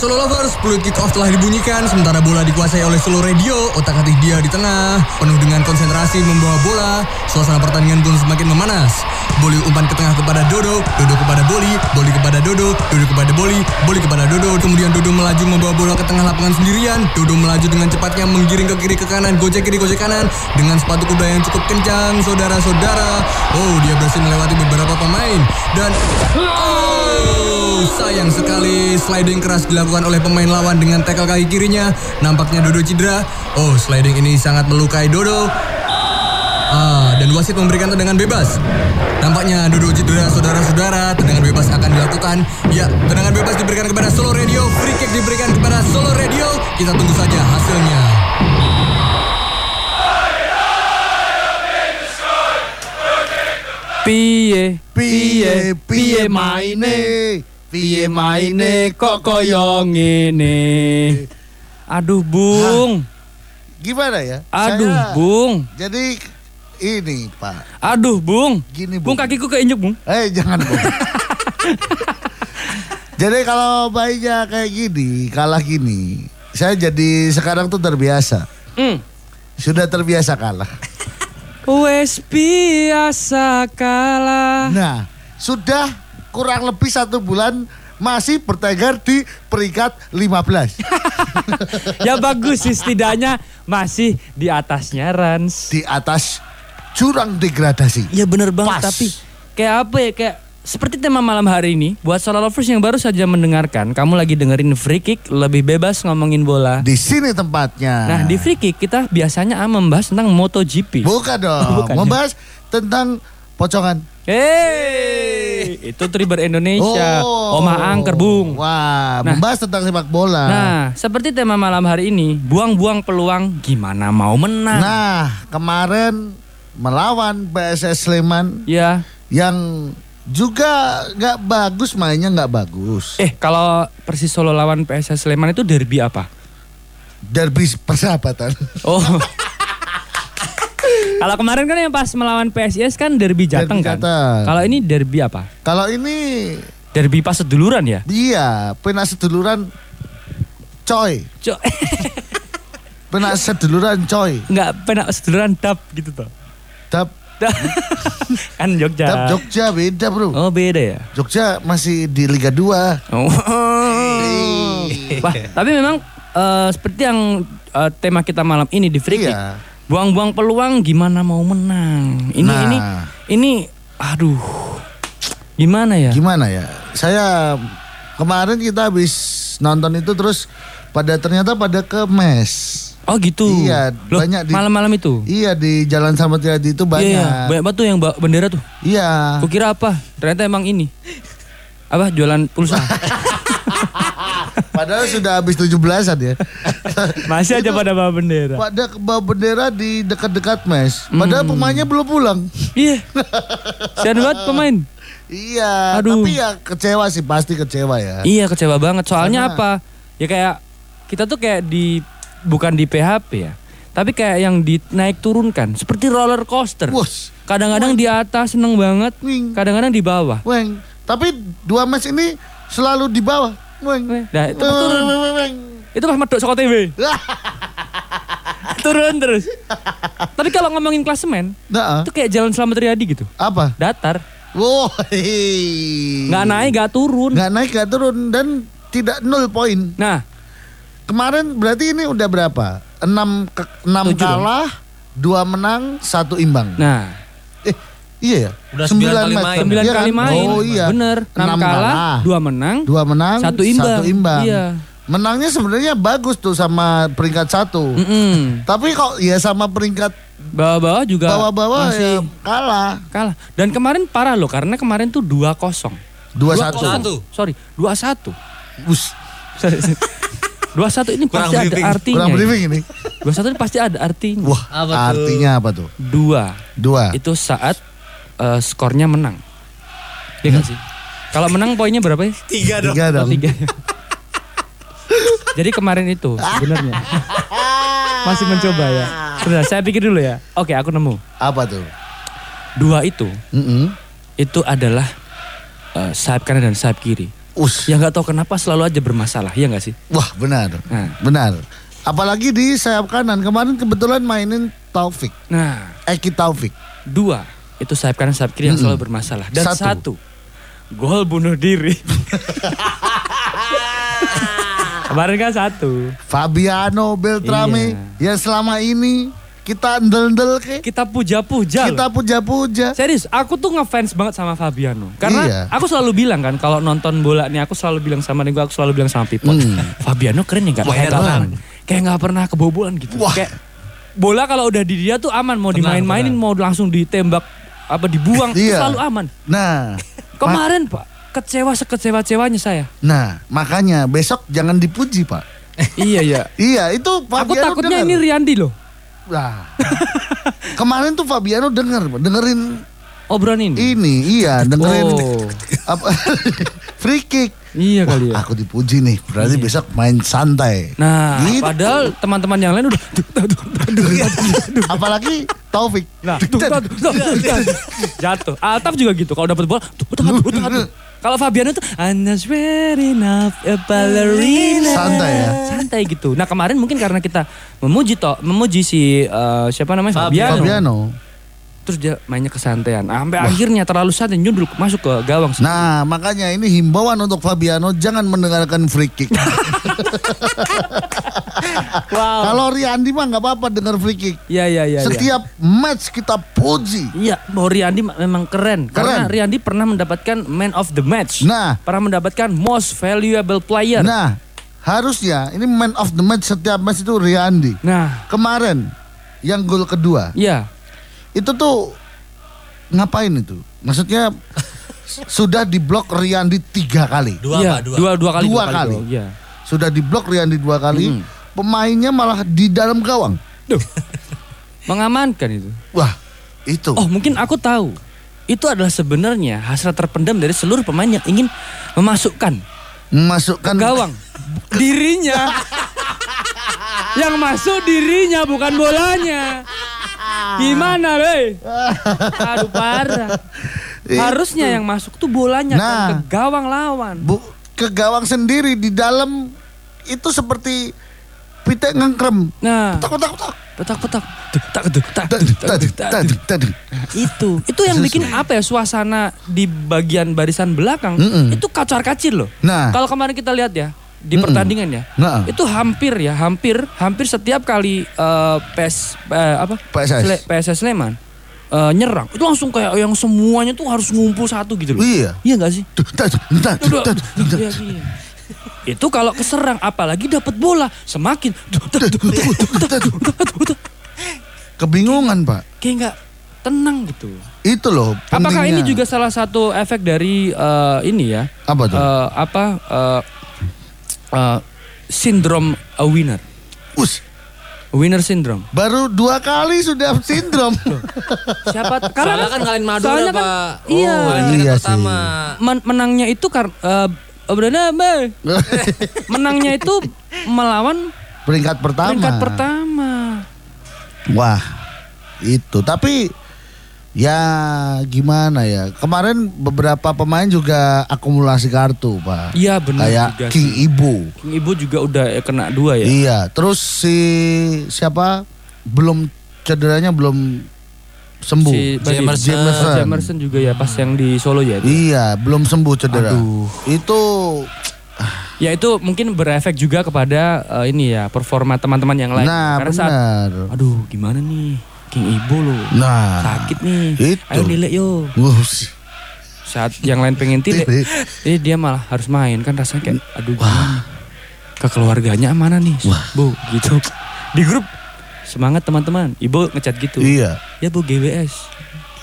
Solo Lovers, peluit kick off telah dibunyikan sementara bola dikuasai oleh Solo Radio. Otak-atik dia di tengah, penuh dengan konsentrasi membawa bola. Suasana pertandingan pun semakin memanas. Boli umpan ke tengah kepada Dodo, Dodo kepada Boli, Boli kepada Dodo, Dodo kepada Boli, Boli kepada Dodo. Kemudian Dodo melaju membawa bola ke tengah lapangan sendirian. Dodo melaju dengan cepatnya menggiring ke kiri ke kanan, gojek kiri gojek kanan dengan sepatu kuda yang cukup kencang, saudara-saudara. Oh, dia berhasil melewati beberapa pemain dan oh, sayang sekali sliding keras dilakukan oleh pemain lawan dengan tackle kaki kirinya. Nampaknya Dodo cedera. Oh, sliding ini sangat melukai Dodo. Dan wasit memberikan tendangan bebas. Nampaknya Dodo cedera saudara-saudara. Tendangan bebas akan dilakukan. Ya, tendangan bebas diberikan kepada Solo Radio. Free kick diberikan kepada Solo Radio. Kita tunggu saja hasilnya. Piye, Piye piye maine? Piye maine kok koyo ngene? Aduh, Bung. Gimana ya? Aduh, Saya- Bung. Jadi ini Pak. Aduh, Bung. Gini Bung Bung. kakiku keinjek, Bung. Eh jangan Bung. jadi kalau bayinya kayak gini, kalah gini, saya jadi sekarang tuh terbiasa. Hmm. Sudah terbiasa kalah. Wes biasa kalah. Nah, sudah kurang lebih satu bulan masih bertengger di peringkat 15 ya bagus sih setidaknya masih di atasnya Rans. di atas jurang degradasi. Ya bener banget Pas. tapi kayak apa ya kayak seperti tema malam hari ini buat solo lovers yang baru saja mendengarkan kamu lagi dengerin free kick lebih bebas ngomongin bola. Di sini tempatnya. Nah di free kick kita biasanya ah, membahas tentang MotoGP. Bukan dong, Bukan ya? membahas tentang pocongan. Hei, itu Triber Indonesia, Oma Angker Bung. Wah, Nah. membahas tentang sepak bola. Nah, seperti tema malam hari ini, buang-buang peluang gimana mau menang. Nah, kemarin melawan PSS Sleman Ya, yang juga nggak bagus mainnya nggak bagus. eh kalau Persis Solo lawan PSS Sleman itu derby apa? Derby persahabatan. Oh. Kalau kemarin kan yang pas melawan PSIS kan derby Jateng Derby kan. Jateng. Kalau ini derby apa? Kalau ini Derby pas seduluran ya? dia pernah seduluran coy, Cok, pernah seduluran coy. nggak pernah seduluran dap gitu toh. Dap, kan Jogja. dap Jogja beda bro. Oh beda ya. Jogja masih di Liga 2. Oh. Wah, tapi memang eh, seperti yang eh, tema kita malam ini di free kick. Iya. Buang-buang peluang gimana mau menang. Ini Nah. ini ini aduh. Gimana ya? Gimana ya? Saya kemarin kita habis nonton itu terus pada ternyata pada ke mes. Oh gitu. Iya, Loh, banyak di- malam-malam itu. Iya di Jalan Slamet Riyadi itu banyak. Iya, iya. banyak banget tuh yang bawa bendera tuh. Iya. Kukira apa? Ternyata emang ini. Apa jualan pulsa? Padahal sudah habis 17-an ya. Masih aja pada bawa bendera. Pada bawa bendera di dekat-dekat mes. Hmm. Padahal pemainnya belum pulang. Iya. Sian banget pemain. Iya, Aduh. tapi ya kecewa sih pasti kecewa ya. Iya kecewa banget. Soalnya Karena- apa? Ya kayak kita tuh kayak di bukan di PHP ya. Tapi kayak yang dinaik turunkan seperti roller coaster. Kadang-kadang di atas seneng banget, kadang-kadang di bawah. weng. Tapi dua match ini selalu di bawah. Weng. Nah, itu turun. Itu pas medok Soko TV. turun terus. Tapi kalau ngomongin klasemen, Nah, itu kayak jalan Selamat Riyadi gitu. apa? Datar. Wow, Nggak naik, nggak turun. nggak naik, nggak turun dan tidak nol poin. Nah, Kemarin berarti ini udah berapa? Enam ke, enam Tujuh dong. kalah, dua menang, satu imbang. nah. Eh, iya ya. Udah sembilan kali match. main. Sembilan Iya kali kan? main. Oh iya. Bener. Enam Enam kalah, kalah. dua menang. Dua menang, Satu imbang. imbang. Iya. Menangnya sebenarnya bagus tuh sama peringkat satu. Mm-mm. Tapi kok ya sama peringkat Bawah-bawah juga bawah-bawah masih ya kalah. kalah. Dan kemarin parah loh karena kemarin tuh 2-0. Dua Dua satu. satu. Sorry, 2-1. Us, 2-1 ini Kurang pasti ada briefing. artinya. kurang briefing ini. 2-1 ini pasti ada artinya. Wah, Apa tuh? artinya apa tuh? Dua. Dua. Itu saat eh, skornya menang. Iya nggak sih? Kalau menang poinnya berapa ya? Tiga dong. Tiga Oh, dong. tiga. Jadi kemarin itu sebenarnya masih mencoba ya. Sebentar, saya pikir dulu ya. Oke, aku nemu. Apa tuh? Dua itu Mm-mm. itu adalah eh, sayap kanan dan sayap kiri. Us. yang nggak tahu kenapa selalu aja bermasalah, ya nggak sih? Wah benar, Nah. benar. Apalagi di sayap kanan kemarin kebetulan mainin Taufik, Nah, Eki Taufik. dua itu sayap kanan sayap kiri yang Mm-mm. selalu bermasalah dan Satu. satu, gol bunuh diri. Kemarin kan satu. Fabiano Beltrame yang selama ini kita ndel-ndel ke, Kita puja-puja. kita loh. puja-puja. Serius, aku tuh ngefans banget sama Fabiano. Karena Iya. aku selalu bilang kan kalau nonton bola nih aku selalu bilang sama Nego, aku selalu bilang sama Pipot. Hmm. Fabiano keren ya Wah, kayak pernah kayak nggak pernah kebobolan gitu. Wah. Kayak bola kalau udah di dia tuh aman mau dimain-mainin mau langsung ditembak apa dibuang itu Iya. selalu aman. Nah, Kemarin Pak kecewa sekecewa-cewanya saya. nah makanya besok jangan dipuji pak. iya ya. Iya itu Aku Fabiano takutnya denger. ini Riandi loh. Nah, kemarin tuh Fabiano denger, dengerin Obrolan ini. ini, iya dengerin Oh. apa free kick. Iya kali ya. Aku dipuji nih, berarti besok main santai. Nah, Gitu. padahal teman-teman yang lain udah Apalagi Taufik. Nah, tuh, tuh, tuh, tuh, tuh. jatuh. Altaf juga gitu. Kalau dapat bola, Kalau Fabiano tuh, I'm not ready enough a ballerina. Santai ya? Santai gitu. Nah kemarin mungkin karena kita memuji toh, memuji si eh, siapa namanya Fabiano. Fabiano. Terus dia mainnya kesantean. Ah, Sampai akhirnya terlalu santai nyundul masuk ke gawang. Nah, makanya ini himbauan untuk Fabiano jangan mendengarkan free kick. wow. Kalau Riandi mah nggak apa-apa dengar free kick. Iya iya iya. Setiap match kita puji. Iya, bahwa Riandi memang keren. Karena Keren. Riandi pernah mendapatkan man of the match. Nah. pernah mendapatkan most valuable player. Nah, harusnya ini man of the match setiap match itu Riandi. Nah, Kemarin yang gol kedua iya. itu tuh ngapain itu? Maksudnya sudah diblok Riandi tiga kali. Dua apa? Dua. Dua, dua kali. Dua kali. gol, Iya. Sudah diblok Riandi dua kali. Mm. Pemainnya malah di dalam gawang. Mengamankan itu. Wah, itu. Oh, mungkin aku tahu. Itu adalah sebenarnya hasrat terpendam dari seluruh pemain yang ingin memasukkan Memasukkan gawang dirinya. yang masuk dirinya bukan bolanya. Gimana, Lei? Aduh parah. Harusnya yang masuk tuh bolanya Nah. kan ke gawang lawan. Bu, ke gawang sendiri di dalam itu seperti pitek ngengkrem. Nah, Tak tak tak. petak-petak. Tuh, tak, tak, Tak, tak, tak, tuh, tak, tak, tuh. tak. itu itu yang bikin apa ya suasana di bagian barisan belakang Mm-mm. itu kacar kacir loh Nah. kalau kemarin kita lihat ya di Mm-mm. pertandingan ya Nah. itu hampir ya hampir hampir setiap kali eh, PS eh, apa PSS. Sle- PSS Sleman eh, nyerang itu langsung kayak yang semuanya tuh harus ngumpul satu gitu loh Iya. iya nggak sih Tuh, tak, tak, itu kalau keserang apalagi dapat bola semakin Kebingungan, Pak. kayak nggak tenang gitu Itu loh Apakah pentingnya. ini juga salah satu efek dari eh, ini ya? Apa tuh? Eh, apa eh, eh, sindrom a winner? Us, Winner syndrome. baru dua kali sudah sindrom. Siapa? Soalnya kan kalian Madura, soalnya kan- Pak. iya. Oh, Iya pertama. Men- menangnya itu karena menangnya itu melawan Peringkat pertama. peringkat pertama. Wah, itu. Tapi ya gimana ya? Kemarin beberapa pemain juga akumulasi kartu, Pak. Iya benar Kayak juga King sih. Ibu. King Ibu juga udah kena dua ya. Iya, terus si siapa? Belum cederanya belum sembuh. Si Jamerson. Jamerson. Jamerson juga ya pas yang di Solo ya. itu. Iya, belum sembuh cedera. Aduh. Itu Ya itu mungkin berefek juga kepada eh, ini ya performa teman-teman yang lain. nah Karena saat benar. aduh gimana nih King Ibo loh Nah, sakit nih itu. ayo nilai yo Wuss. saat yang lain pengen tilek Tilek. eh dia malah harus main kan rasanya kayak aduh gimana ke keluarganya mana nih bu gitu di grup semangat teman-teman ibu ngechat gitu Iya. ya bu GWS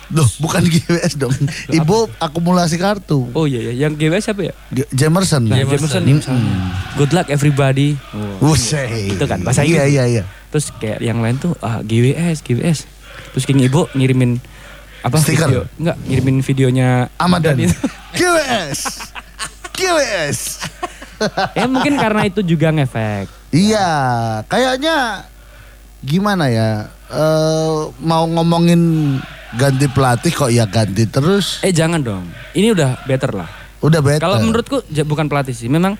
Duh, bukan GWS dong. Ibu akumulasi kartu. oh iya ya yang GWS siapa ya G- Jamerson. nah, Jamerson. Jamerson misalnya good luck everybody oh. Itu kan bahasa Iya, Inggris. iya, iya. terus kayak yang lain tuh ah, GWS GWS terus King Ibo ngirimin apa Stiker. video enggak ngirimin videonya Dhani. itu. GWS. GWS. ya mungkin karena itu juga ngefek Iya, kayaknya gimana ya? Eh mau ngomongin ganti pelatih kok ya ganti terus. eh jangan dong ini udah better lah Udah better. Kalau menurutku bukan pelatih sih, memang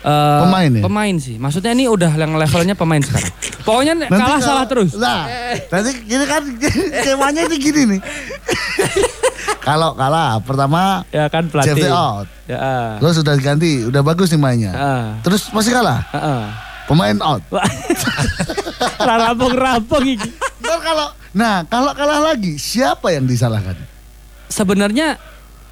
eh, Pemain ya? Pemain sih. Maksudnya ini udah yang levelnya pemain sekarang. Pokoknya Nanti kalah kalau- salah terus. Nah, nanti gini kan skemanya ini gini nih. Kalau kalah pertama Ya kan pelatih. Out. Ya. ah. lo sudah diganti, udah bagus nih mainnya. Ah. Terus masih kalah, Ah, ah. pemain out. Rampung-rampung ini. Ntar kalau nah kalau kalah lagi siapa yang disalahkan? Sebenarnya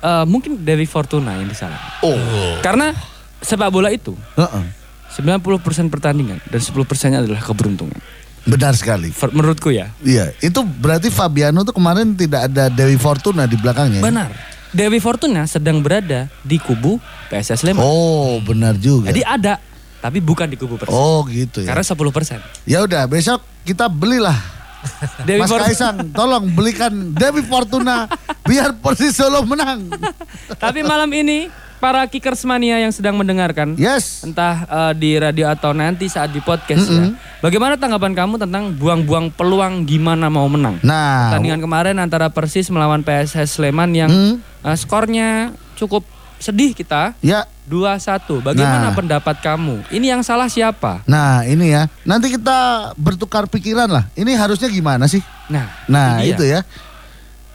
eh, mungkin Dewi Fortuna yang disalahkan. Oh, Karena sepak bola itu Heeh. 90% pertandingan dan 10%-nya adalah keberuntungan. benar sekali. Menurutku ya. Iya, itu berarti Fabiano tuh kemarin tidak ada Dewi Fortuna di belakangnya. ya? Benar. Dewi Fortuna sedang berada di kubu PSS Sleman. Oh, benar juga. Jadi ada, tapi bukan di kubu Persis. oh, gitu ya. Karena 10%. Ya udah, besok kita belilah Dewi Mas Fortuna. Kaisang, tolong belikan Dewi Fortuna biar Persis Solo menang. Tapi malam ini para kickers mania yang sedang mendengarkan Yes. entah eh, di radio atau nanti saat di podcast ya. Bagaimana tanggapan kamu tentang buang-buang peluang gimana mau menang? Nah, Pertandingan kemarin antara Persis melawan PSS Sleman yang Hmm. eh, skornya cukup sedih kita ya. 2-1. Bagaimana Nah. pendapat kamu? Ini yang salah siapa? Nah, ini ya. Nanti kita bertukar pikiran lah. Ini harusnya gimana sih? Nah, Nah, itu ya.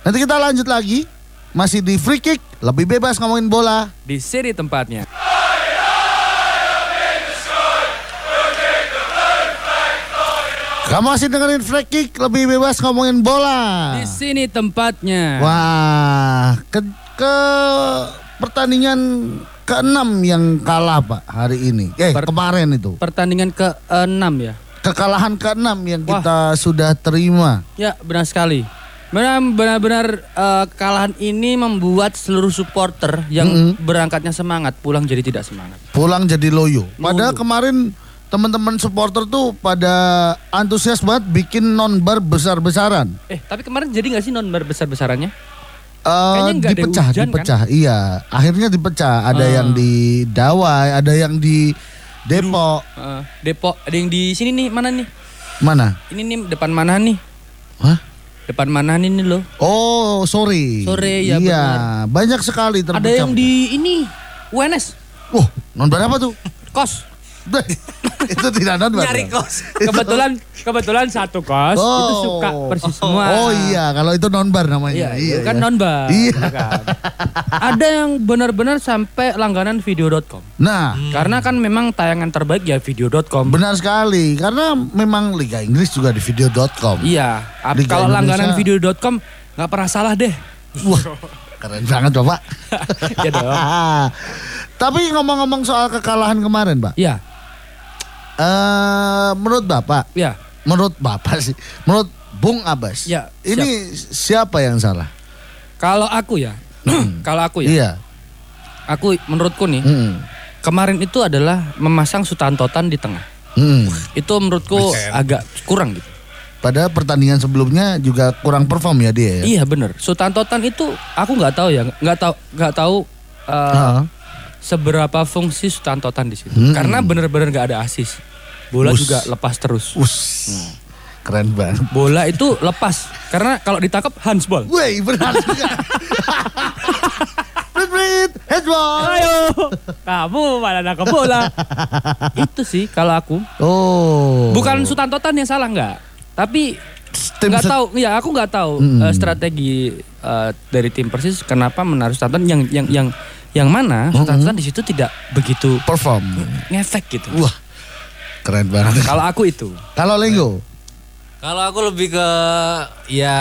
Nanti kita lanjut lagi. Masih di free kick, lebih bebas ngomongin bola. Di sini tempatnya. Kamu masih dengerin free kick, lebih bebas ngomongin bola. Di sini tempatnya. Wah, ke, ke pertandingan ke-6 yang kalah Pak hari ini. Eh, Per- kemarin itu. Pertandingan ke-6 ya. Kekalahan ke-6 yang Wah. kita sudah terima. Ya, benar sekali. Benar- Benar-benar eh, kekalahan ini membuat seluruh supporter yang berangkatnya semangat pulang jadi tidak semangat. Pulang jadi loyo. Padahal Loyo. kemarin teman-teman supporter tuh pada antusias banget bikin non-bar besar-besaran. Eh, tapi kemarin jadi nggak sih non besar-besarannya? Eh, Kayaknya dipecah, hujan, kan? dipecah. Iya, akhirnya dipecah. Ada Ah. yang di Dawai, ada yang di Depok. Heeh. Depok, ada yang di sini nih, mana nih? Mana? Ini nih depan mana nih? Hah? Depan mana nih loh? Oh, sore. Sore, ya Iya, benar. banyak sekali terpecah. Ada yang di ini UNS Wah, non berapa tuh? kos. Itu tidak non Nyari kos. Kebetulan kebetulan satu kos itu suka persis semua. Oh iya, kalau itu non bar namanya. Iya, itu kan non bar. Iya. kan? Ada yang benar-benar sampai langganan video.com. Nah, Karena kan memang tayangan terbaik ya video.com. benar sekali karena memang Liga Inggris juga di video.com. Iya, Liga kalau langganan Indonesia. video.com nggak pernah salah deh. Wah, keren banget Bapak. ya dong. Tapi ngomong-ngomong soal kekalahan kemarin, Pak. Iya, Eh, menurut Bapak, iya. menurut Bapak sih, menurut Bung Abbas. Ya, Ini siapa yang salah? Kalau aku ya, kalau aku ya, Iya. aku menurutku nih, Mm. kemarin itu adalah memasang Sutantotan di tengah. Mm. Itu menurutku agak kurang gitu. Padahal pertandingan sebelumnya juga kurang perform ya dia ya. Iya bener. Sutantotan itu aku nggak tahu ya, nggak tahu nggak tahu uh, Heeh. Seberapa fungsi Sutantotan di situ. Hmm. Karena bener-bener nggak ada asis. Bola Us. juga lepas terus. Us. Keren banget. Bola itu lepas karena kalau ditangkap handsball. Wih, benar juga. Brit. Ayo, kamu malah nangkep bola. itu sih kalau aku. Oh. Bukan Sutantotan yang salah nggak, tapi nggak tahu. Ya aku nggak tahu Hmm. eh, strategi eh, dari tim Persis kenapa menaruh Sutantotan yang yang yang yang mana Sutantotan di situ tidak begitu perform. ngefek gitu. Wah, keren banget. Kalau aku itu. Kalau Lenggo, Kalau aku lebih ke ya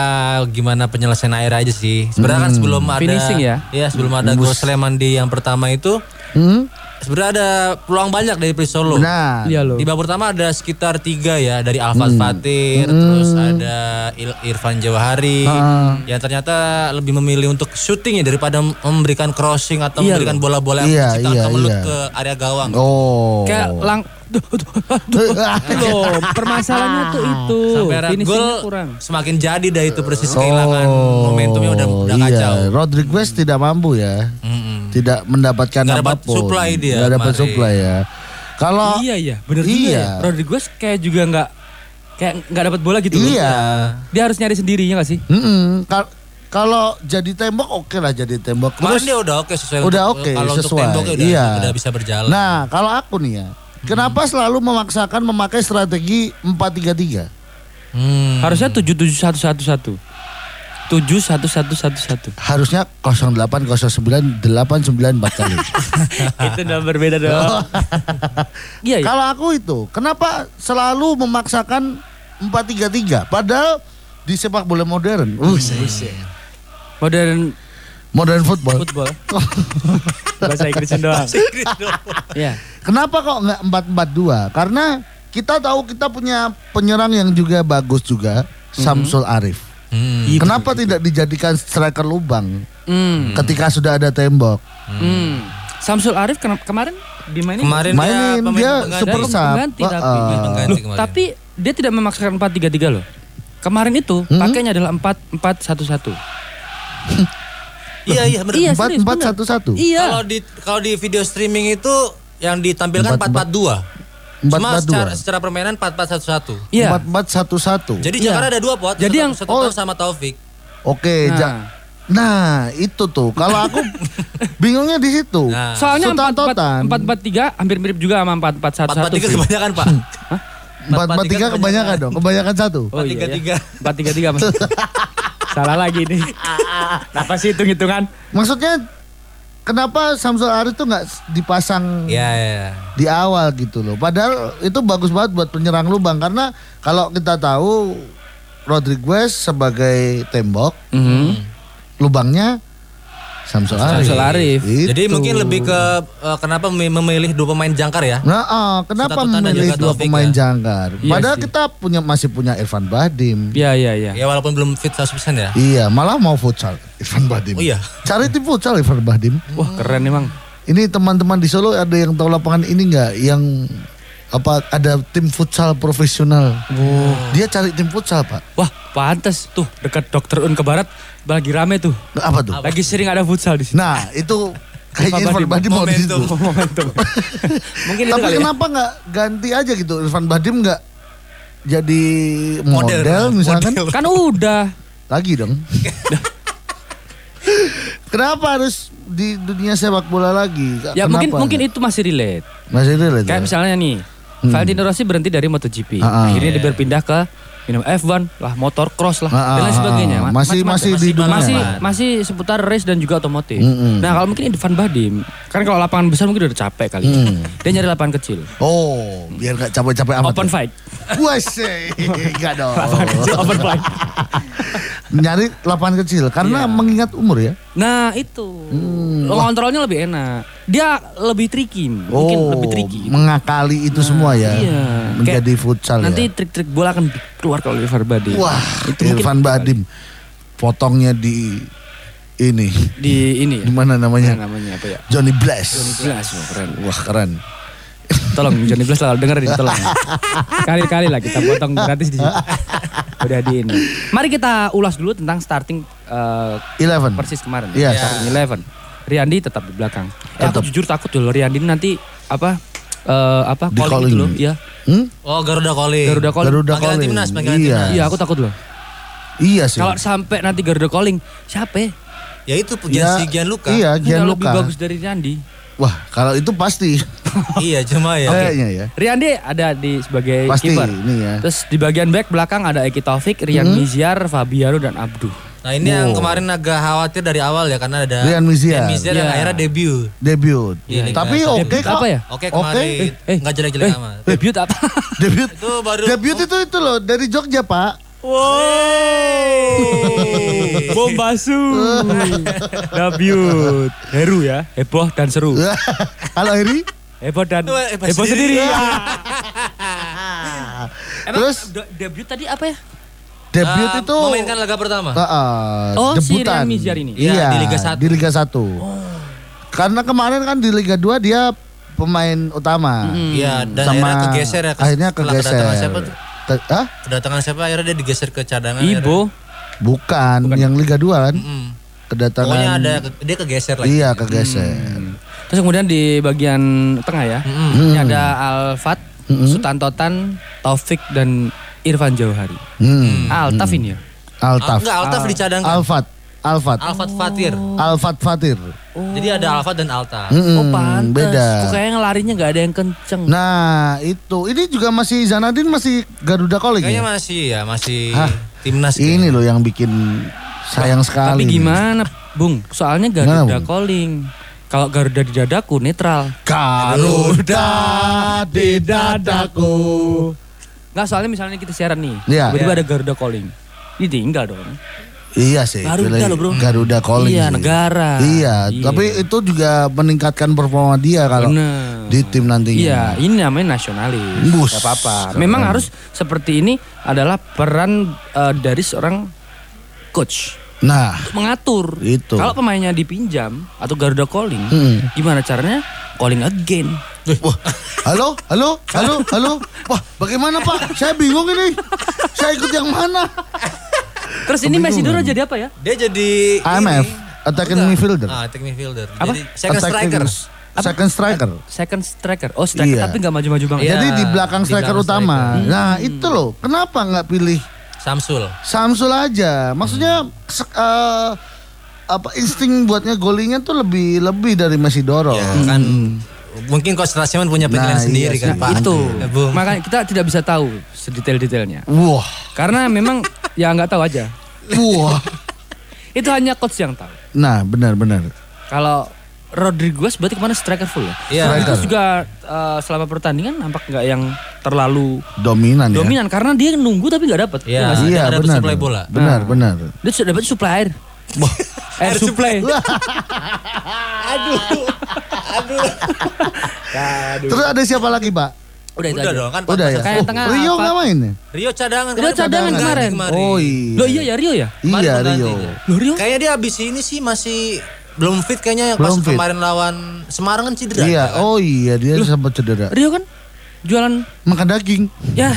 gimana penyelesaian air aja sih. Sebenarnya kan sebelum ada Finishing ya? Iya, sebelum ada gol Sleman di yang pertama itu hmm? Sebenarnya ada peluang banyak dari Persis Solo. benar. Iya loh. Di babak pertama ada sekitar tiga ya dari Alfat Fatir, terus ada Il- Irfan Jawahari Ah. yang ternyata lebih memilih untuk syuting ya daripada memberikan crossing atau Iya memberikan bola-bola yang Iya, iya, kemelut iya. ke area gawang. Oh. Kayak lang Loh, permasalahannya tuh itu. Sampai gol kurang. semakin jadi dah itu persis kehilangan momentumnya udah udah iya. kacau. Rodriguez tidak mampu ya. Mm-mm. Tidak mendapatkan dapat apa pun. supply dia Nggak dapat supply ya. Kalau Iya iya, bener juga Iya. ya. Rodriguez kayak juga nggak kayak nggak dapat bola gitu loh. Iya. Dia harus nyari sendirinya gak sih? Mm-mm. Ka- kalau jadi tembok oke lah jadi tembok. Kemarin Terus dia udah oke sesuai udah untuk- oke kalau untuk sesuai. temboknya udah, iya. udah bisa berjalan. Nah, kalau aku nih ya, kenapa selalu memaksakan memakai strategi 4-3-3? Hmm. Harusnya 77111. 71111. Harusnya 0809 89 kali. Itu udah berbeda dong. Iya, iya. Kalau aku itu, kenapa selalu memaksakan 4-3-3? Padahal di sepak bola modern, uh, Modern modern football. football. Bahasa Inggrisnya doang. Iya. Kenapa kok nggak 4-4-2? Karena kita tahu kita punya penyerang yang juga bagus juga, Samsul Arif. Hmm. Iya, Kenapa tidak dijadikan striker lubang Hmm. ketika sudah ada tembok? Hmm. Samsul Arif kena- kemarin dimainin Kemarin Mainin dia pemain dia pengganti. super sub. pengganti Heeh. tapi. Pengganti Loh, kemarin. tapi dia tidak memaksakan 4-3-3 loh. Kemarin itu Hmm? pakainya adalah 4-4-1-1. Iya iya benar. Iya, Empat empat satu satu. Iya. Kalau di kalau di video streaming itu yang ditampilkan Empat, 442. Empat Cuma empat dua. secara, secara permainan 4411. Iya. Empat empat satu satu. Jadi Iya. Jakarta ada dua pot. Jadi satu, yang- satu oh. sama Taufik. Oke, Nah. Ja- Nah, itu tuh. Kalau aku bingungnya di situ. Nah. Soalnya Sutan-totan. 4-4-3 hampir mirip juga sama 4-4-1-1. 443 kebanyakan, Pak. Empat empat tiga kebanyakan dong. Kebanyakan satu. Oh iya, 433. ya. 4-3-3 mas. Salah lagi nih. Apa sih hitung-hitungan? Maksudnya kenapa Samsul Arif tuh nggak dipasang Iya, iya. di awal gitu loh. Padahal itu bagus banget buat penyerang lubang karena kalau kita tahu Rodriguez sebagai tembok, lubangnya Samsul Arif. Samsul Arif. Jadi mungkin lebih ke eh, kenapa mem- memilih dua pemain jangkar ya? Nah, oh, kenapa memilih dua Taufik pemain ya? jangkar? Iya Padahal sih. kita punya masih punya Irfan Badim. Iya, iya, iya. Ya walaupun belum fit 100% ya. Iya, malah mau futsal Irfan Badim. Oh iya. Cari tim futsal Irfan Badim. Wah keren emang. Ini teman-teman di Solo ada yang tahu lapangan ini nggak? Yang apa ada tim futsal profesional? Dia cari tim futsal pak. Wah pantas tuh dekat Dokter Un ke barat lagi rame tuh. Apa tuh? Lagi sering ada futsal di sini. Nah itu kayaknya Irfan Badim mau di situ. Momentum. Mungkin itu Tapi kali ya. kenapa nggak ganti aja gitu Irfan Badim nggak jadi Model, model, misalkan model. Kan udah. lagi dong. Kenapa harus di dunia sepak bola lagi? Ya mungkin Kenapa? mungkin itu masih relate. masih relate. Kayak ya? misalnya nih, Valentino Rossi berhenti dari MotoGP. Ah, ah. Akhirnya dia berpindah ke minum F1 lah, motor cross lah, Ah, dan lain sebagainya. ah. Ma- Masih macam-macam. masih di dunia. masih masih seputar race dan juga otomotif. Mm-mm. Nah kalau mungkin Irfan Badim, kan kalau lapangan besar mungkin udah capek kali. Mm. Dia nyari lapangan kecil. Oh, biar nggak capek-capek amat. Open ya? fight. Wes, enggak dong. Lapangan kecil open fight. Nyari lapangan kecil karena Iya. mengingat umur ya. Nah itu, Hmm. kontrolnya lebih enak. Dia lebih tricky, mungkin oh, lebih tricky. mengakali itu semua ya. iya. Menjadi Kayak futsal Nanti ya. trik-trik bola akan keluar kalau Irfan Badim. Wah, itu mungkin Irfan Badim potongnya di ini di ini di ya. mana Ya, namanya? namanya apa ya? Johnny Blast. Jelas, wah, keren. Wah, keren. Tolong Johnny Blast lah dengerin tolong. Kali-kali lah kita potong gratis di situ. Udah di ini. Mari kita ulas dulu tentang starting eh, Eleven. persis kemarin. Iya. Starting eleven. Riandi tetap di belakang. Eh, aku Tetap. jujur takut dulu Riandi ini nanti apa eh, apa Di calling, calling. gitu loh. Iya. Hmm? Oh Garuda Calling. Garuda calling. Garuda Panggilan calling. timnas, panggilan iya. timnas. Iya, aku takut loh. Iya sih. Kalau sampai nanti Garuda calling, siapa? ya? Ya itu Ya, Gian Gianluca. Iya, Nggak lebih Gianluca. bagus dari Riandi. Wah, kalau itu pasti. iya cuma ya. Kayaknya ya. Riandi ada di sebagai Pasti kiper. ini ya. Terus di bagian back belakang ada Eki Taufik, Rian Hmm. Miziar, Fabiano dan Abduh. Nah ini yang kemarin agak khawatir dari awal ya karena ada Rian. Rian Miziar yang akhirnya debut. Debut. Iya, Tapi Liga oke Debut kok. apa ya? Oke kemarin eh, nggak jelek-jelek eh, amat. Debut apa? Debut. Itu baru Debut itu itu loh dari Jogja, Pak. Bom basu. Debut. Heru ya, heboh dan seru. Halo Eri. Heboh dan Eh, heboh sendiri. Emang Terus de- debut tadi apa ya? Debut Ah, itu memainkan laga pertama. Ah, ah, Oh, si debutan. Rian Miziar ini? Iya, Iya, di Liga satu. Di Liga 1. Karena kemarin kan di Liga 2 dia pemain utama. Iya, dan Sama akhirnya kegeser ya. ke- akhirnya kegeser. Kedatangan siapa tuh? Ke- Hah? Kedatangan siapa akhirnya dia digeser ke cadangan. Ibo. Bukan, yang Liga 2 kan. Mm. Kedatangan Pokoknya ada dia kegeser lagi. Iya, kegeser. Terus kemudian di bagian tengah ya, Hmm. ini ada Alfat, Sutantotan, Taufik dan Irfan Jauhari. Hmm. Altaf ini ya. Ah, Altaf. enggak, Altaf dicadangkan. Alfat. Alfat. Alfat Fatir. Alfat Fatir. Jadi ada Alfat dan Alta. Mm-mm, Oh pantes. Beda. Kok kayaknya larinya nggak ada yang kenceng. Nah itu, ini juga masih Zanadin masih Garuda Calling Kayaknya ya? masih ya, masih Hah? timnas. Ini loh yang bikin sayang sekali. Tapi gimana, Bung? Soalnya Garuda Bung? calling. Kalau Garuda di dadaku netral. Garuda di dadaku. Nggak soalnya misalnya kita siaran nih. Iya. Tiba-tiba ada Garuda calling. Ditinggal dong. Iya sih. Garuda loh, bro. Garuda Calling. Iya, sih. negara. Iya, Iya. tapi itu juga meningkatkan performa dia kalau Bener. di tim nantinya. Iya, ini namanya nasionalis. Bus, Gak apa-apa. keren. Memang harus seperti ini adalah peran eh, dari seorang coach Nah, untuk mengatur. Itu. Kalau pemainnya dipinjam atau Garuda calling, Hmm. gimana caranya calling again? Wah, halo, halo, halo, halo. Wah, bagaimana Pak? Saya bingung ini. Saya ikut yang mana? Terus ini Messi Doro jadi apa ya? Dia jadi AMF, ini. attacking midfielder. Ah, attacking midfielder. Apa? Jadi second Attacking- striker. Second striker. Second striker. Oh, striker Iya. tapi nggak maju-maju banget. Iya. Jadi di belakang di striker belakang utama. striker. Nah, itu loh. Kenapa nggak pilih Samsul. Samsul aja? Maksudnya se- eh, apa insting buatnya golingnya tuh lebih lebih dari Messi Doro. Ya, kan mungkin Coach Rasiman punya penilaian Nah, sendiri iya kan. Pak. Itu. Ya, Bung. Makanya kita tidak bisa tahu sedetail-detailnya. Wah, Karena memang ya nggak tahu aja. wah. Itu hanya coach yang tahu. Nah, benar-benar. Kalau Rodriguez berarti ke mana striker full ya? Iya. Rodriguez juga eh, selama pertandingan nampak nggak yang terlalu Dominan ya. dominan karena dia nunggu tapi nggak dapat. Iya. Iya, Ada benar. supply bola. Benar, Nah. benar. Dia sudah dapat supply air. air supply. Terus ada siapa lagi, Pak? Udah itu Udah aja. dong kan. Udah ya. Kayak Oh, tengah Rio apa? nggak main ya? Rio cadangan. Rio cadangan pengganti kemarin. Oh iya. Loh iya ya Rio ya? Kemarin Iya Rio. Loh Rio? Kayaknya dia abis ini sih masih belum fit kayaknya Belum pas fit. kemarin lawan Semarang kan cedera. Iya. kan? Oh iya dia sempat cedera. Rio kan jualan Makan daging. ya.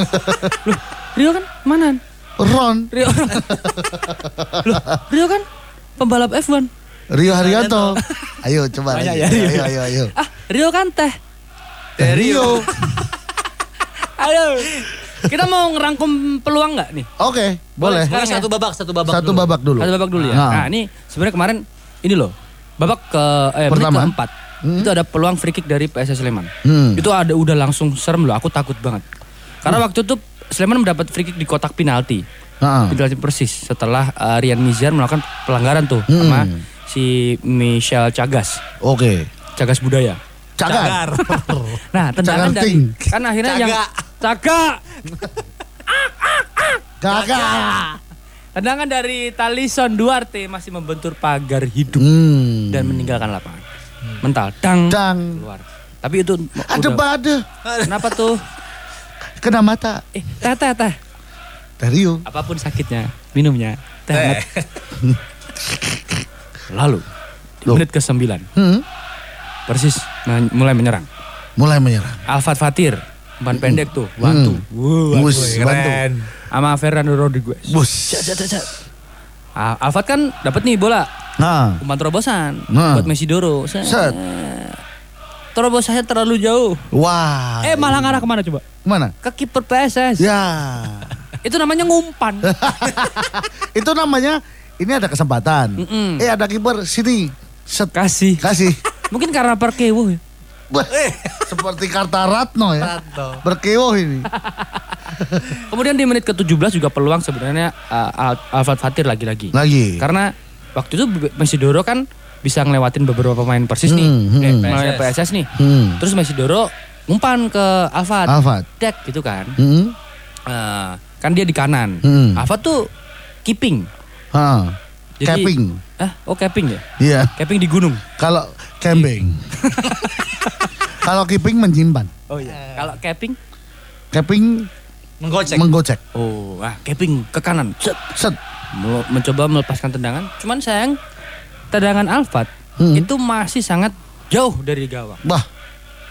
Loh, Rio kan mana? Ron. Rio. Loh, Rio kan pembalap F1. Rio Haryanto. Ayo coba Banyak lagi. ya, Rio. Ayo ayo ayo. Ah, Rio kan teh. Eh, Rio. Ayo. Kita mau ngerangkum peluang nggak nih? Oke, boleh. Boleh Sekarang ya. satu babak, satu babak Satu dulu. babak dulu. Satu babak dulu ya. Nah. Nah, ini sebenarnya kemarin ini loh. Babak ke eh, Pertama. keempat. Itu ada peluang free kick dari PSS Sleman. Hmm. Itu ada udah langsung serem loh. Aku takut banget. Karena waktu itu Sleman mendapat free kick di kotak penalti. Heeh. Penalti persis setelah uh, Rian Mizar melakukan pelanggaran tuh Hmm. sama si Michel Cagas. Oke. Cagas budaya. Cagar. Nah, tendangan Cagar dari kan akhirnya yang Caga. Gagak. Tendangan dari Talison Duarte masih membentur pagar hidup Hmm. dan meninggalkan lapangan. Mental dang, Dang. keluar. Tapi itu Ada pada Kenapa tuh? kena mata. Eh, teh teh teh. Teh Rio. Apa pun sakitnya, minumnya teh hangat. Lalu di Loh. menit ke-9 Hmm. Persis men- mulai menyerang. Mulai menyerang. Alfat Fatir, umpan pendek tuh, bantu. Hmm. Wus, bantu. Keren. Sama Fernando Rodriguez. Bus. Ah, Alfat kan dapat nih bola, Nah. umpan terobosan Nah. buat Messi Doro. Set. Set. Terobosannya terlalu jauh. Wah. Eh malah ngarah ke mana coba? Mana? Ke kiper PSS. Ya. Itu namanya ngumpan. Itu namanya ini ada kesempatan. Mm-mm. Eh ada kiper sini. Set. Kasih. Kasih. Mungkin karena perkewo ya. Seperti Kartaratno ya. Berkewoh ini. Kemudian di menit ke-17 juga peluang sebenarnya uh, Al- Alfred Fatir lagi-lagi. Lagi. Karena waktu itu Messi Doro kan bisa ngelewatin beberapa pemain Persis nih. Hmm, hmm. Eh, pemain PSS nih. Hmm. Terus Messi Doro umpan ke Alfat. Alfat. Dek gitu kan. Hmm. Eh, kan dia di kanan. Hmm. Alfat tuh keeping. Ha. Jadi- Capping. Ah, oh capping ya? Iya. Capping di gunung. Kalau camping. Kalau keeping menyimpan. Oh iya. Kalau capping? Capping Menggocek. menggocek. Oh, ah capping ke kanan. Set. Set. Mencoba melepaskan tendangan. Cuman sayang tendangan Alfat Hmm. itu masih sangat jauh dari gawang. Wah.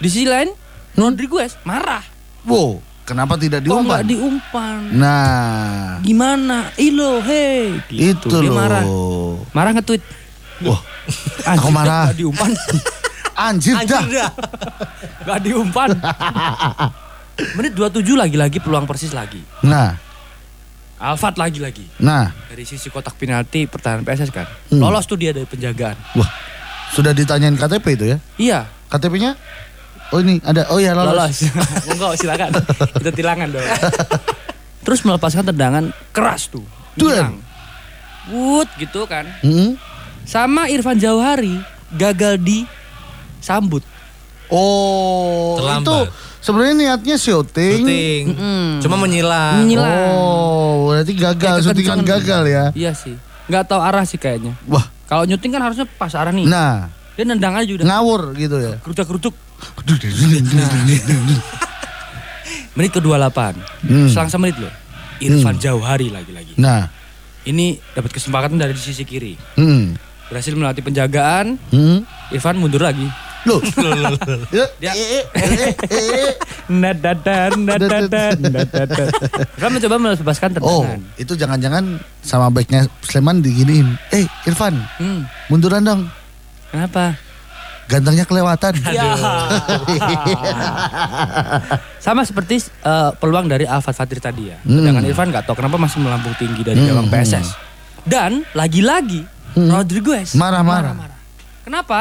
Di sisi lain Rodriguez marah. Wow. Kenapa tidak Kok nggak diumpan? diumpan? Nah. Gimana? Ilo, hei. Gitu. Itu Dia loh. marah. Marah nge-tweet. Wah. Anjir, Aku marah. Gak diumpan. Anjir, Anjir dah. dah. gak diumpan. Menit 27 lagi-lagi peluang persis lagi. Nah. Alfat lagi-lagi. Nah, Dari sisi kotak penalti pertahanan PSS kan. Hmm. Lolos tuh dia dari penjagaan. wah. Sudah ditanyain KTP itu ya? Iya, KTP-nya? Oh ini ada. Oh iya lolos. lolos. Monggo silakan. Itu tilangan dong. Terus melepaskan tendangan keras tuh. Duel. Hilang. Wut gitu kan. Mm-mm. Sama Irfan Jauhari gagal di sambut. Oh, Terlambat. itu sebenarnya niatnya syuting. Syuting. Cuma menyilang. Menyilang. Oh, berarti gagal, syutingan gagal ya. Iya sih. Nggak tahu arah sih kayaknya. Wah, Kalau nyuting kan harusnya pas arah nih. nah, Dia nendang aja udah. ngawur gitu ya. Kerucuk-kerucuk. Menit ke-28. Hmm. Selang semenit loh. Irfan Jauhari lagi-lagi. Nah, Ini dapat kesempatan dari sisi kiri. hmm. Berhasil melatih penjagaan. Hmm. Irfan mundur lagi. Loh. Ya, Dia- eh, eh, eh, eh. Nadadar, nadadar, nadadar. Irfan mencoba melepaskan Oh, tendangan. itu jangan-jangan sama backnya Sleman diginiin. Eh, Irfan, Hmm, munduran dong. kenapa? Gantengnya kelewatan. Ya. Sama seperti eh, peluang dari Alfat Fatir tadi ya. Hmm. Sedangkan Irfan nggak tahu kenapa masih melambung tinggi dari Hmm, gawang PSS. Dan lagi-lagi Hmm. Rodriguez Marah-marah. marah-marah. Kenapa?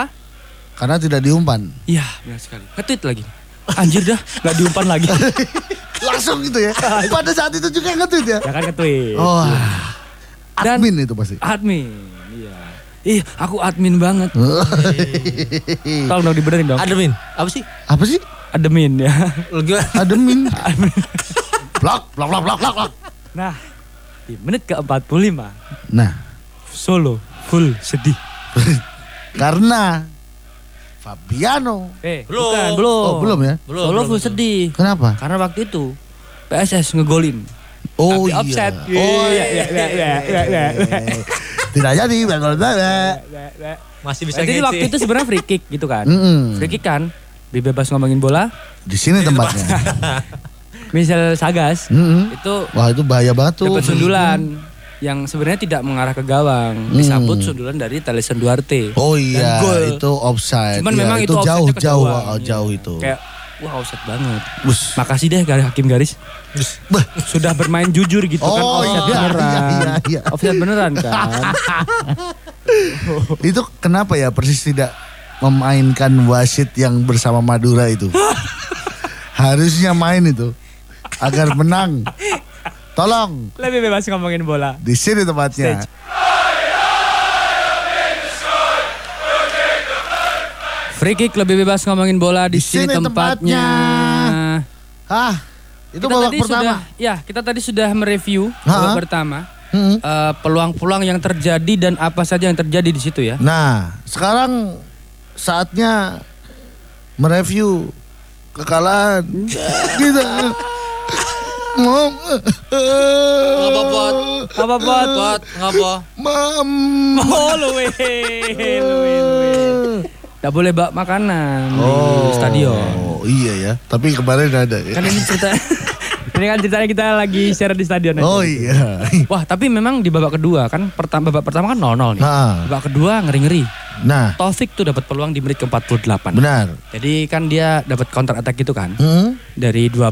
Karena tidak diumpan. Iya, benar sekali. Nge-tweet lagi. Anjir dah, nggak diumpan lagi. Langsung gitu ya. Pada saat itu juga nge-tweet ya. ya kan nge-tweet. Oh, Dan- admin itu pasti. Admin. Iya. Ih, aku admin banget. Tolong dong dibenerin dong. Admin. Apa sih? Apa sih? Admin ya. Lu gimana? Admin. blok, blok, blok, blok, blok, blok. Nah, di menit ke-45 Nah, Solo full sedih. karena Fabiano. Eh, Belum. bukan, belum. Oh, belum ya? Belum, Solo belum, full belum. sedih. Kenapa? Karena waktu itu PSS ngegolin. Oh Tapi iya. offset. Oh Iya, iya, iya, iya, iya, iya. Tidak jadi, betul. Masih bisa Jadi waktu itu sebenarnya free kick gitu kan. Mm-mm. Free kick kan. Bebas ngomongin bola. Di sini tempatnya. Misal Sagas Mm-mm. itu Wah itu bahaya banget tuh. dapat sundulan yang sebenarnya tidak mengarah ke gawang. Disambut sundulan dari Talisman Duarte. Oh Dan iya, itu offside. Cuman Iya, memang itu, jauh, ke jauh, oh, jauh Iya. itu. Kayak wah offside banget. Bus. Makasih deh garis hakim garis. Bah. Sudah bermain jujur gitu kan Oh, offside iya, beneran. iya, iya, iya. Offside beneran kan. Itu kenapa ya Persis tidak memainkan wasit yang bersama Madura itu? Harusnya main itu agar menang. Tolong Lebih bebas ngomongin bola. di sini tempatnya. Stage. Free kick lebih bebas ngomongin bola di, Di sini sini tempatnya. Ah, itu Kita babak tadi pertama. sudah, ya kita tadi sudah mereview Ha-ha. babak pertama. Hmm. Eh, peluang-peluang yang terjadi dan apa saja yang terjadi di situ ya. Nah, sekarang saatnya mereview kekalahan kita. Mau Ngapa, Pot? Apa buat? Buat ngapa? Mam. Oh, luwe, luwe, luwe. Gak boleh bawa makanan di stadion. Oh iya ya, tapi kemarin ada ya. Kan ini cerita, ini kan ceritanya kita lagi share di stadion. aja. Oh iya. Wah, tapi memang di babak kedua kan pertama babak pertama kan 0-0 nih. Nah, Babak kedua ngeri-ngeri. nah, Taufik tuh dapat peluang di menit ke-48. benar. Jadi kan dia dapat counter attack gitu kan. Hmm? Dari dua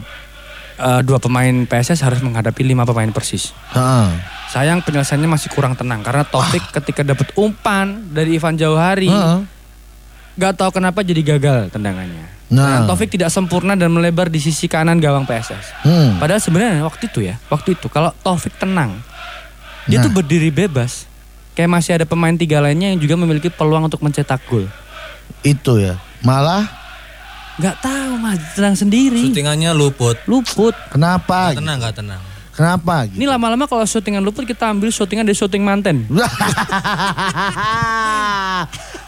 eh, dua pemain PSS harus menghadapi lima pemain Persis. Heeh. Sayang penyelesaiannya masih kurang tenang karena Taufik ketika dapat umpan dari Ivan Jauhari Heeh. Nggak tahu kenapa jadi gagal tendangannya. Nah. Nah, Taufik tidak sempurna dan melebar di sisi kanan gawang PSS. Hmm. Padahal sebenarnya waktu itu ya, waktu itu kalau Taufik tenang, dia Nah. tuh berdiri bebas. Kayak masih ada pemain tiga lainnya yang juga memiliki peluang untuk mencetak gol. Itu ya. Malah Nggak tahu mas, tenang sendiri. Syutingannya luput. Luput. kenapa? Gak tenang, gak tenang. Kenapa? Ini lama-lama kalau syutingan luput kita ambil syutingan dari syuting manten.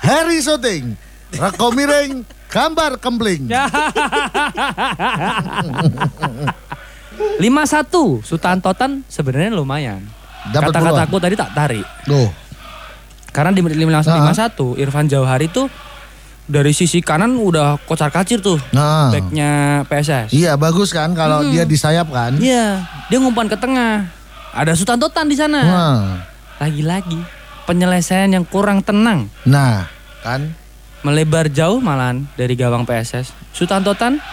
Harry Shooting. Reko miring, gambar kempling. Ya. 5-1 Sutantotan sebenarnya lumayan. Kata-kataku tadi tak tarik. Tuh. Karena di menit 51 Ah. Irfan Jauhari tuh dari sisi kanan udah kocar kacir tuh Nah. backnya PSS. Iya bagus kan kalau dia di sayap kan. Iya, dia ngumpan ke tengah. Ada Sutantotan di sana. Nah, Lagi-lagi penyelesaian yang kurang tenang. nah kan. Melebar jauh malahan dari gawang PSS. Sutantotan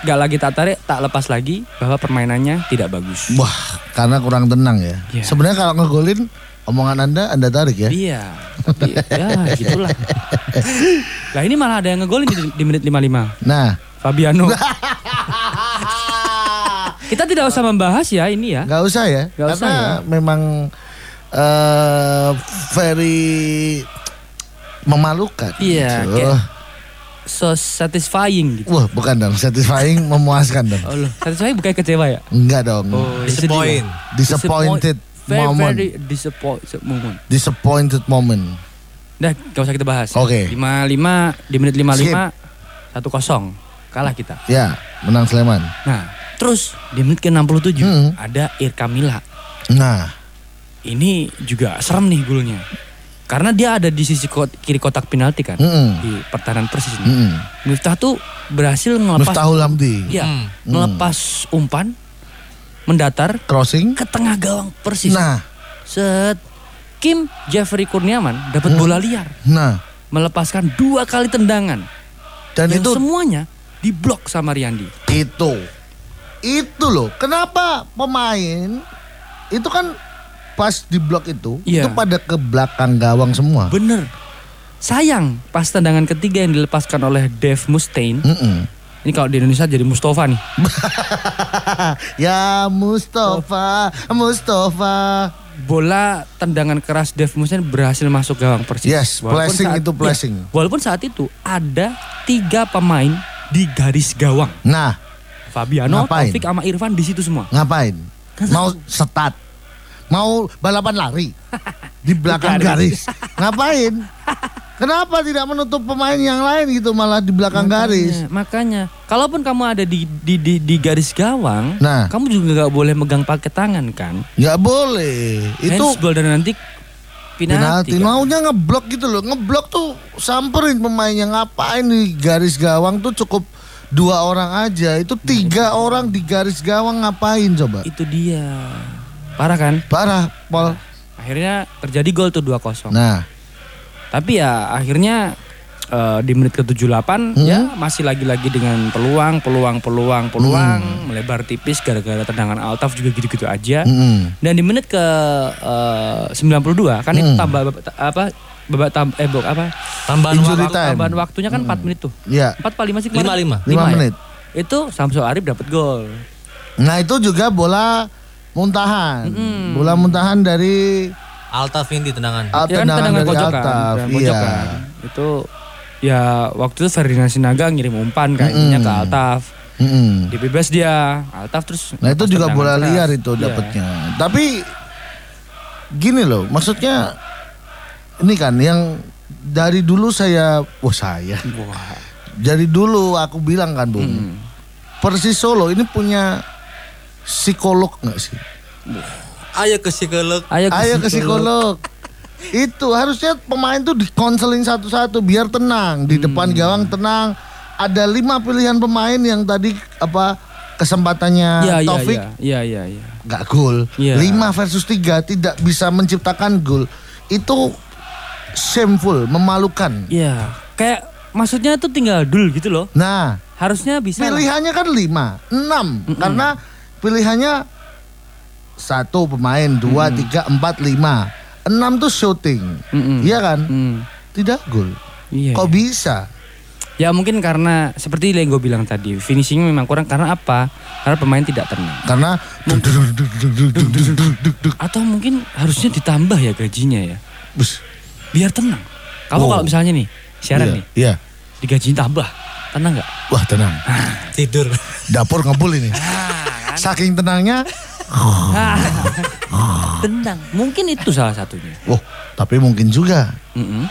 gak lagi tak tarik, tak lepas lagi bahwa permainannya tidak bagus. Wah, karena kurang tenang ya. Iya. Sebenarnya kalau ngegolin omongan Anda Anda tarik ya. Iya, tapi ya gitulah. Lah ini malah ada yang ngegolin di, di menit 55. Nah, Fabiano. Kita tidak usah membahas ya ini ya. nggak usah ya. Nggak usah karena memang eh very memalukan. Iya, gitu. kayak- So satisfying gitu. Wah, bukan dong. Satisfying, memuaskan dong. Oh loh, satisfying bukan kecewa ya? Enggak dong. Oh, Disappoint. Disappointed very, moment. Very disappointed moment. Disappointed moment. Dah, gak usah kita bahas. Oke. 55 di menit 55 1-0 kalah kita. Ya, menang Sleman. Nah, terus di menit ke-67 Hmm. ada Irkamila. Nah, Ini juga serem nih golnya. Karena dia ada di sisi kot- kiri kotak penalti kan. Mm-mm. Di pertahanan persis ini. mm Miftah tuh berhasil ngelepas Miftahul Hamdi. Iya, Hmm. ngelepas umpan mendatar Crossing. ke tengah gawang persis. Nah, Set Kim Jeffrey Kurniawan dapat bola liar, nah. melepaskan dua kali tendangan Dan yang itu semuanya diblok sama Riyandi. itu itu loh kenapa pemain itu kan pas di blok itu Iya. itu pada ke belakang gawang semua Bener. Sayang pas tendangan ketiga yang dilepaskan oleh Dave Mustaine. Mm-mm. Ini kalau di Indonesia jadi Mustafa nih. ya Mustafa Mustafa Bola tendangan keras Dave Mustaine berhasil masuk gawang persis. Yes, Walaupun saat- itu iya, flashing. walaupun saat itu ada tiga pemain di garis gawang. nah Fabiano? Taufik sama Irfan di situ semua. ngapain mau setat mau balapan lari? Di belakang garis. ngapain? Kenapa tidak menutup pemain yang lain gitu malah di belakang garis? Makanya, makanya, kalaupun kamu ada di di di, di garis gawang, Nah. kamu juga nggak boleh megang pakai tangan kan? nggak boleh. Itu Handsball dan nanti penalti penalti. kan? maunya ngeblok gitu loh. Ngeblok tuh samperin pemainnya ngapain di garis gawang tuh cukup dua orang aja. Itu tiga orang di garis gawang ngapain coba? Itu dia. Parah kan? parah Pol Akhirnya terjadi gol tuh 2-0. nah Tapi ya akhirnya eh, di menit ke-78 Hmm. ya masih lagi-lagi dengan peluang, peluang, peluang, peluang melebar tipis gara-gara tendangan Altaf juga gitu-gitu aja. mm-mm. Dan di menit ke eh, 92 kan itu Hmm. tambah apa babak tam, eh bok, apa Tambahan waktu. tambahan waktunya kan 4 menit tuh. ya 4 apa 5 sih Lima, kemarin? lima. lima ya? menit Itu Samsul Arif dapat gol. nah itu juga bola muntahan bola muntahan dari Alta Vindi tendangan. ah, Ya kan tendangan tendangan dari pojok kan, Altaf iya kan. Itu ya waktu itu Ferdinand Sinaga ngirim umpan kayaknya Mm-mm. ke Altaf. Mm-mm. Dibebas dia, Altaf terus Nah itu juga bola keras. liar itu Iya. dapatnya. Tapi gini loh, maksudnya ini kan yang dari dulu saya, wah saya, Wah. dari dulu aku bilang kan bung, Hmm. Persis Solo ini punya psikolog nggak sih? Ayo ke psikolog. Ayo ke, Ayo ke psikolog. itu harusnya pemain tuh dikonseling satu-satu biar tenang di depan gawang tenang. Ada lima pilihan pemain yang tadi apa kesempatannya Iya iya Taufik iya iya iya iya. nggak gol. Iya. 5 versus 3 tidak bisa menciptakan gol. Itu shameful, memalukan. Iya. Kayak maksudnya tuh tinggal dul gitu loh. Nah, Harusnya bisa. lah. pilihannya kan 5, 6 karena pilihannya satu pemain, dua, tiga, empat, lima. Enam tuh shooting. Mm-mm. Iya kan? Hmm. Tidak gol. Iya. Kok bisa? Ya mungkin karena seperti yang gue bilang tadi, finishingnya memang kurang karena apa? Karena pemain tidak tenang. Karena Atau mungkin harusnya ditambah ya gajinya ya, Bus. biar tenang. Kamu Oh. kalau misalnya nih, siaran Iya, nih, Iya. digajiin tambah, tenang nggak? Wah, tenang. Tidur. Dapur ngebul ini. Saking tenangnya, tenang. Mungkin itu salah satunya. oh, tapi mungkin juga Mm-mm.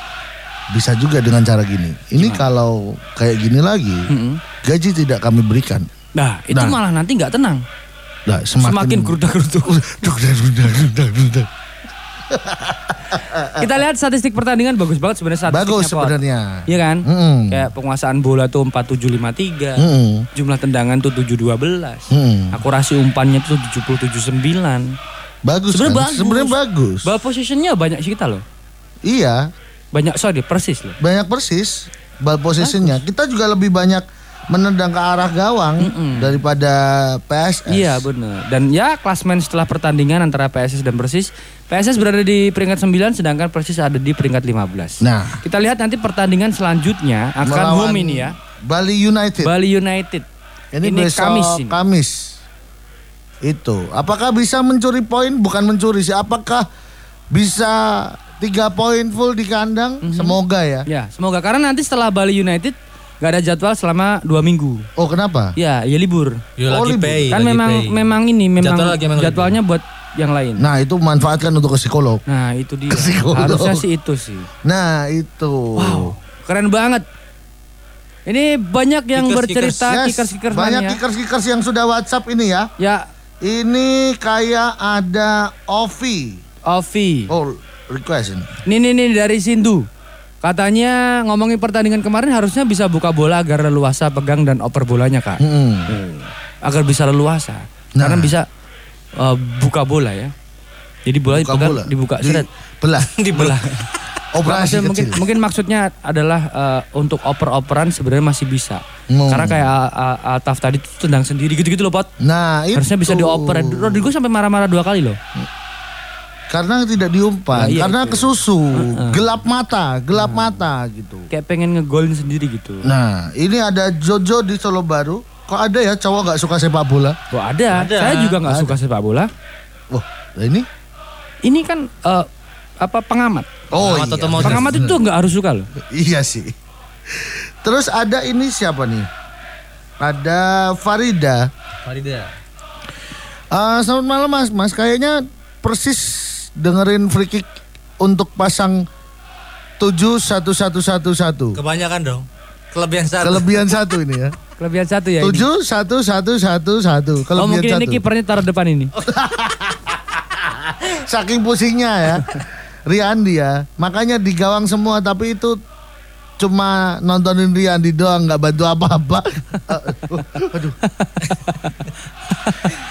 bisa juga dengan cara gini. Ini kalau kayak gini lagi, Mm-mm. gaji tidak kami berikan. Nah, itu Nah. malah nanti nggak tenang. Nah, Semakin semakin, geruda-gerutu. Kita lihat statistik pertandingan bagus banget sebenarnya. Bagus sebenarnya. Iya kan? Mm-mm. Kayak penguasaan bola tuh 4753. Mm-mm. Jumlah tendangan tuh 712. Mm. Akurasi umpannya tuh 779. Bagus Sebenarnya kan? bagus. Sebenarnya bagus. Ball positionnya banyak sih kita loh. Iya, Banyak sorry persis loh. banyak persis ball positionnya. Kita juga lebih banyak menendang ke arah gawang daripada PSS. Iya benar. Dan ya klasmen setelah pertandingan antara PSS dan Persis, PSS berada di peringkat 9 sedangkan Persis ada di peringkat 15. Nah. kita lihat nanti pertandingan selanjutnya akan home ini ya. Bali United. Bali United. Ini, besok Kamis ini. Kamis. Itu. Apakah bisa mencuri poin? Bukan mencuri sih. Apakah bisa tiga poin full di kandang? Mhm. Semoga ya. Ya, semoga karena nanti setelah Bali United nggak ada jadwal selama dua minggu. Oh kenapa? Ya, ya libur. Yo Oh, lagi libur. pay. kan lagi memang pay. memang ini memang Jadwal lagi jadwalnya buat yang lain. Nah itu manfaatkan untuk ke psikolog. Nah, itu dia. Psikolog. Harusnya sih itu sih. Nah itu. Wow, keren banget. Ini banyak yang Kickers, bercerita Yes, kickers-kickers banyak mania. kickers-kickers yang sudah WhatsApp ini ya. Ya, Ini kayak ada Ovi. Ovi. Oh request ini. Nih nih nih dari Sindu. Katanya ngomongin pertandingan kemarin harusnya bisa buka bola agar leluasa pegang dan oper bolanya kak. Hmm. Agar bisa leluasa. Nah. Karena bisa uh, buka bola ya. Jadi bola Buka dipegang, bola. dibuka Di- seret. Belah. Dibelah. Operasi Maksudnya mungkin, kecil. mungkin maksudnya adalah uh, untuk oper-operan sebenarnya masih bisa. Hmm. Karena kayak uh, uh, Altaf tadi tuh tendang sendiri gitu-gitu loh pot. Nah itu. Harusnya bisa dioper. Rodrigo sampai marah-marah dua kali loh. Karena tidak diumpan, Nah, iya, karena itu. kesusu, gelap mata, gelap mata gitu. Kayak pengen ngegolin sendiri gitu. Nah, ini ada Jojo di Solo Baru. Kok ada ya cowok nggak suka sepak bola? Wah ada. Ada. Saya juga nggak suka sepak bola. Wah, lah ini? Ini kan uh, apa pengamat. Oh Pengamat iya. otomotif. Pengamat itu nggak harus suka loh. Iya sih. Terus ada ini siapa nih? Ada Farida. Farida. Eh, selamat malam Mas. Mas kayaknya persis dengerin free kick untuk pasang 71111. Kebanyakan dong. Kelebihan satu. Kelebihan satu ini ya. Kelebihan satu ya ini. 71111. Oh Kelebihan mungkin ini satu. kipernya taruh depan ini. Saking pusingnya ya. Riandi ya. Makanya di gawang semua tapi itu cuma nontonin Riandi doang nggak bantu apa-apa. Aduh.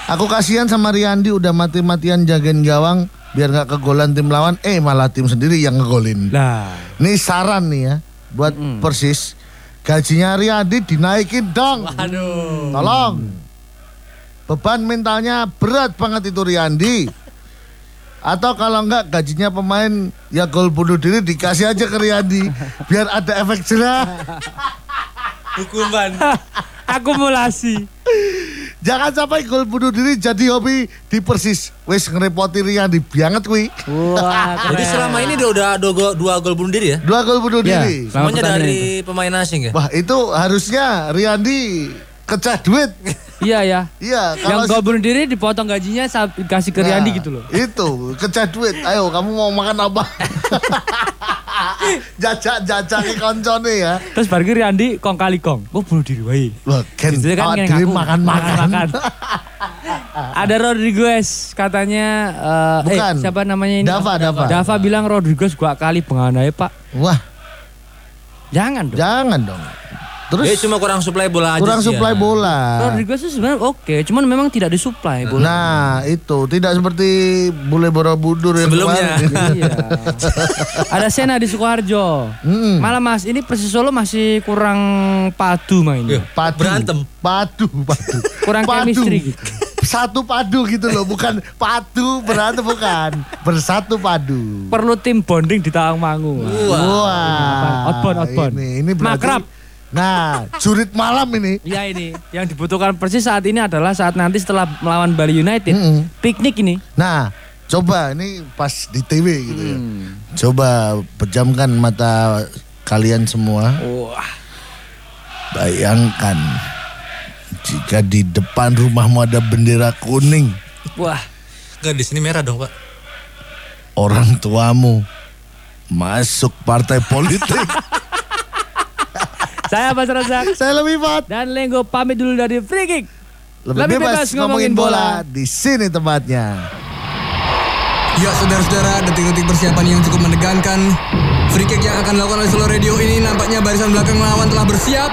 Aku kasihan sama Riandi udah mati-matian jagain gawang biar nggak kegolan tim lawan. Eh malah tim sendiri yang ngegolin. Lah. Ini saran nih ya buat Persis. Gajinya Riyadi dinaikin dong. Aduh. Tolong. Beban mentalnya berat banget itu Riyandi. Atau kalau enggak gajinya pemain ya gol bunuh diri dikasih aja ke Riyandi biar ada efek jerah. Hukuman. Akumulasi. Jangan sampai gol bunuh diri jadi hobi di Persis. Wes ngerepoti Riyandi banget kuwi. Wah, Jadi selama ini dia udah dua, gol- dua gol bunuh diri ya? Dua gol bunuh Ya. diri. Semuanya dari pemain asing ya? Wah, itu harusnya Riyandi kecah duit. Iya ya. Iya, Yang kalau gol bunuh diri dipotong gajinya dikasih ke Riandi Nah, gitu loh. Itu, kecah duit. Ayo kamu mau makan apa? Jajak-jajak ke koncone ya. Terus bareng Riandi kong kali kong. Oh bunuh diri wae. Ken, kan makan-makan. Ada Rodriguez katanya eh, Bukan. eh siapa namanya ini? Dava, Dava. Dava bilang Rodriguez gua kali penganai Pak. Wah, Jangan dong. jangan dong. Terus Dia cuma kurang suplai bola aja kurang sih suplai ya. bola. Rodriguez itu sebenarnya oke, cuman memang tidak disuplai bola. Nah, itu tidak seperti bule Borobudur yang Sebelumnya. iya. Ada Sena di Sukoharjo. Hmm. Malah Mas, ini Persis Solo masih kurang padu mainnya. Iya. Padu. Berantem. Padu, padu. Kurang Padu. chemistry gitu. Satu padu gitu loh, bukan padu berantem bukan. Bersatu padu. Perlu tim bonding di Tawangmangu. Wah. Outbound, outbound. Ini, ini berarti, Makrab. Nah, jurit malam ini. Iya ini, yang dibutuhkan Persis saat ini adalah saat nanti setelah melawan Bali United, Mm-mm. piknik ini. Nah, coba ini pas di TV gitu ya. Hmm. Coba pejamkan mata kalian semua. Wah, Bayangkan jika di depan rumahmu ada bendera kuning, wah. Enggak di sini merah dong, Pak. orang tuamu masuk partai politik. Saya Mas Razak Saya lebih fat. dan Lenggo pamit dulu dari Free Kick. Lebih, bebas, ngomongin bola. di sini tempatnya. Ya saudara-saudara, detik-detik persiapan yang cukup menegangkan. Free kick yang akan dilakukan oleh Solo Radio ini nampaknya barisan belakang lawan telah bersiap.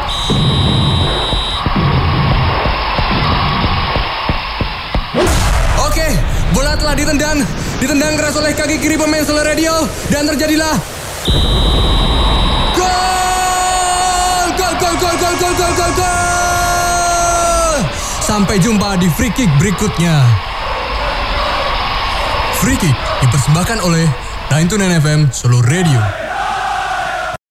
Oke, bola telah ditendang. Ditendang keras oleh kaki kiri pemain Solo Radio. Dan terjadilah... gol, gol, gol, gol. Sampai jumpa di free kick berikutnya. Free kick dipersembahkan oleh 929 FM Solo Radio.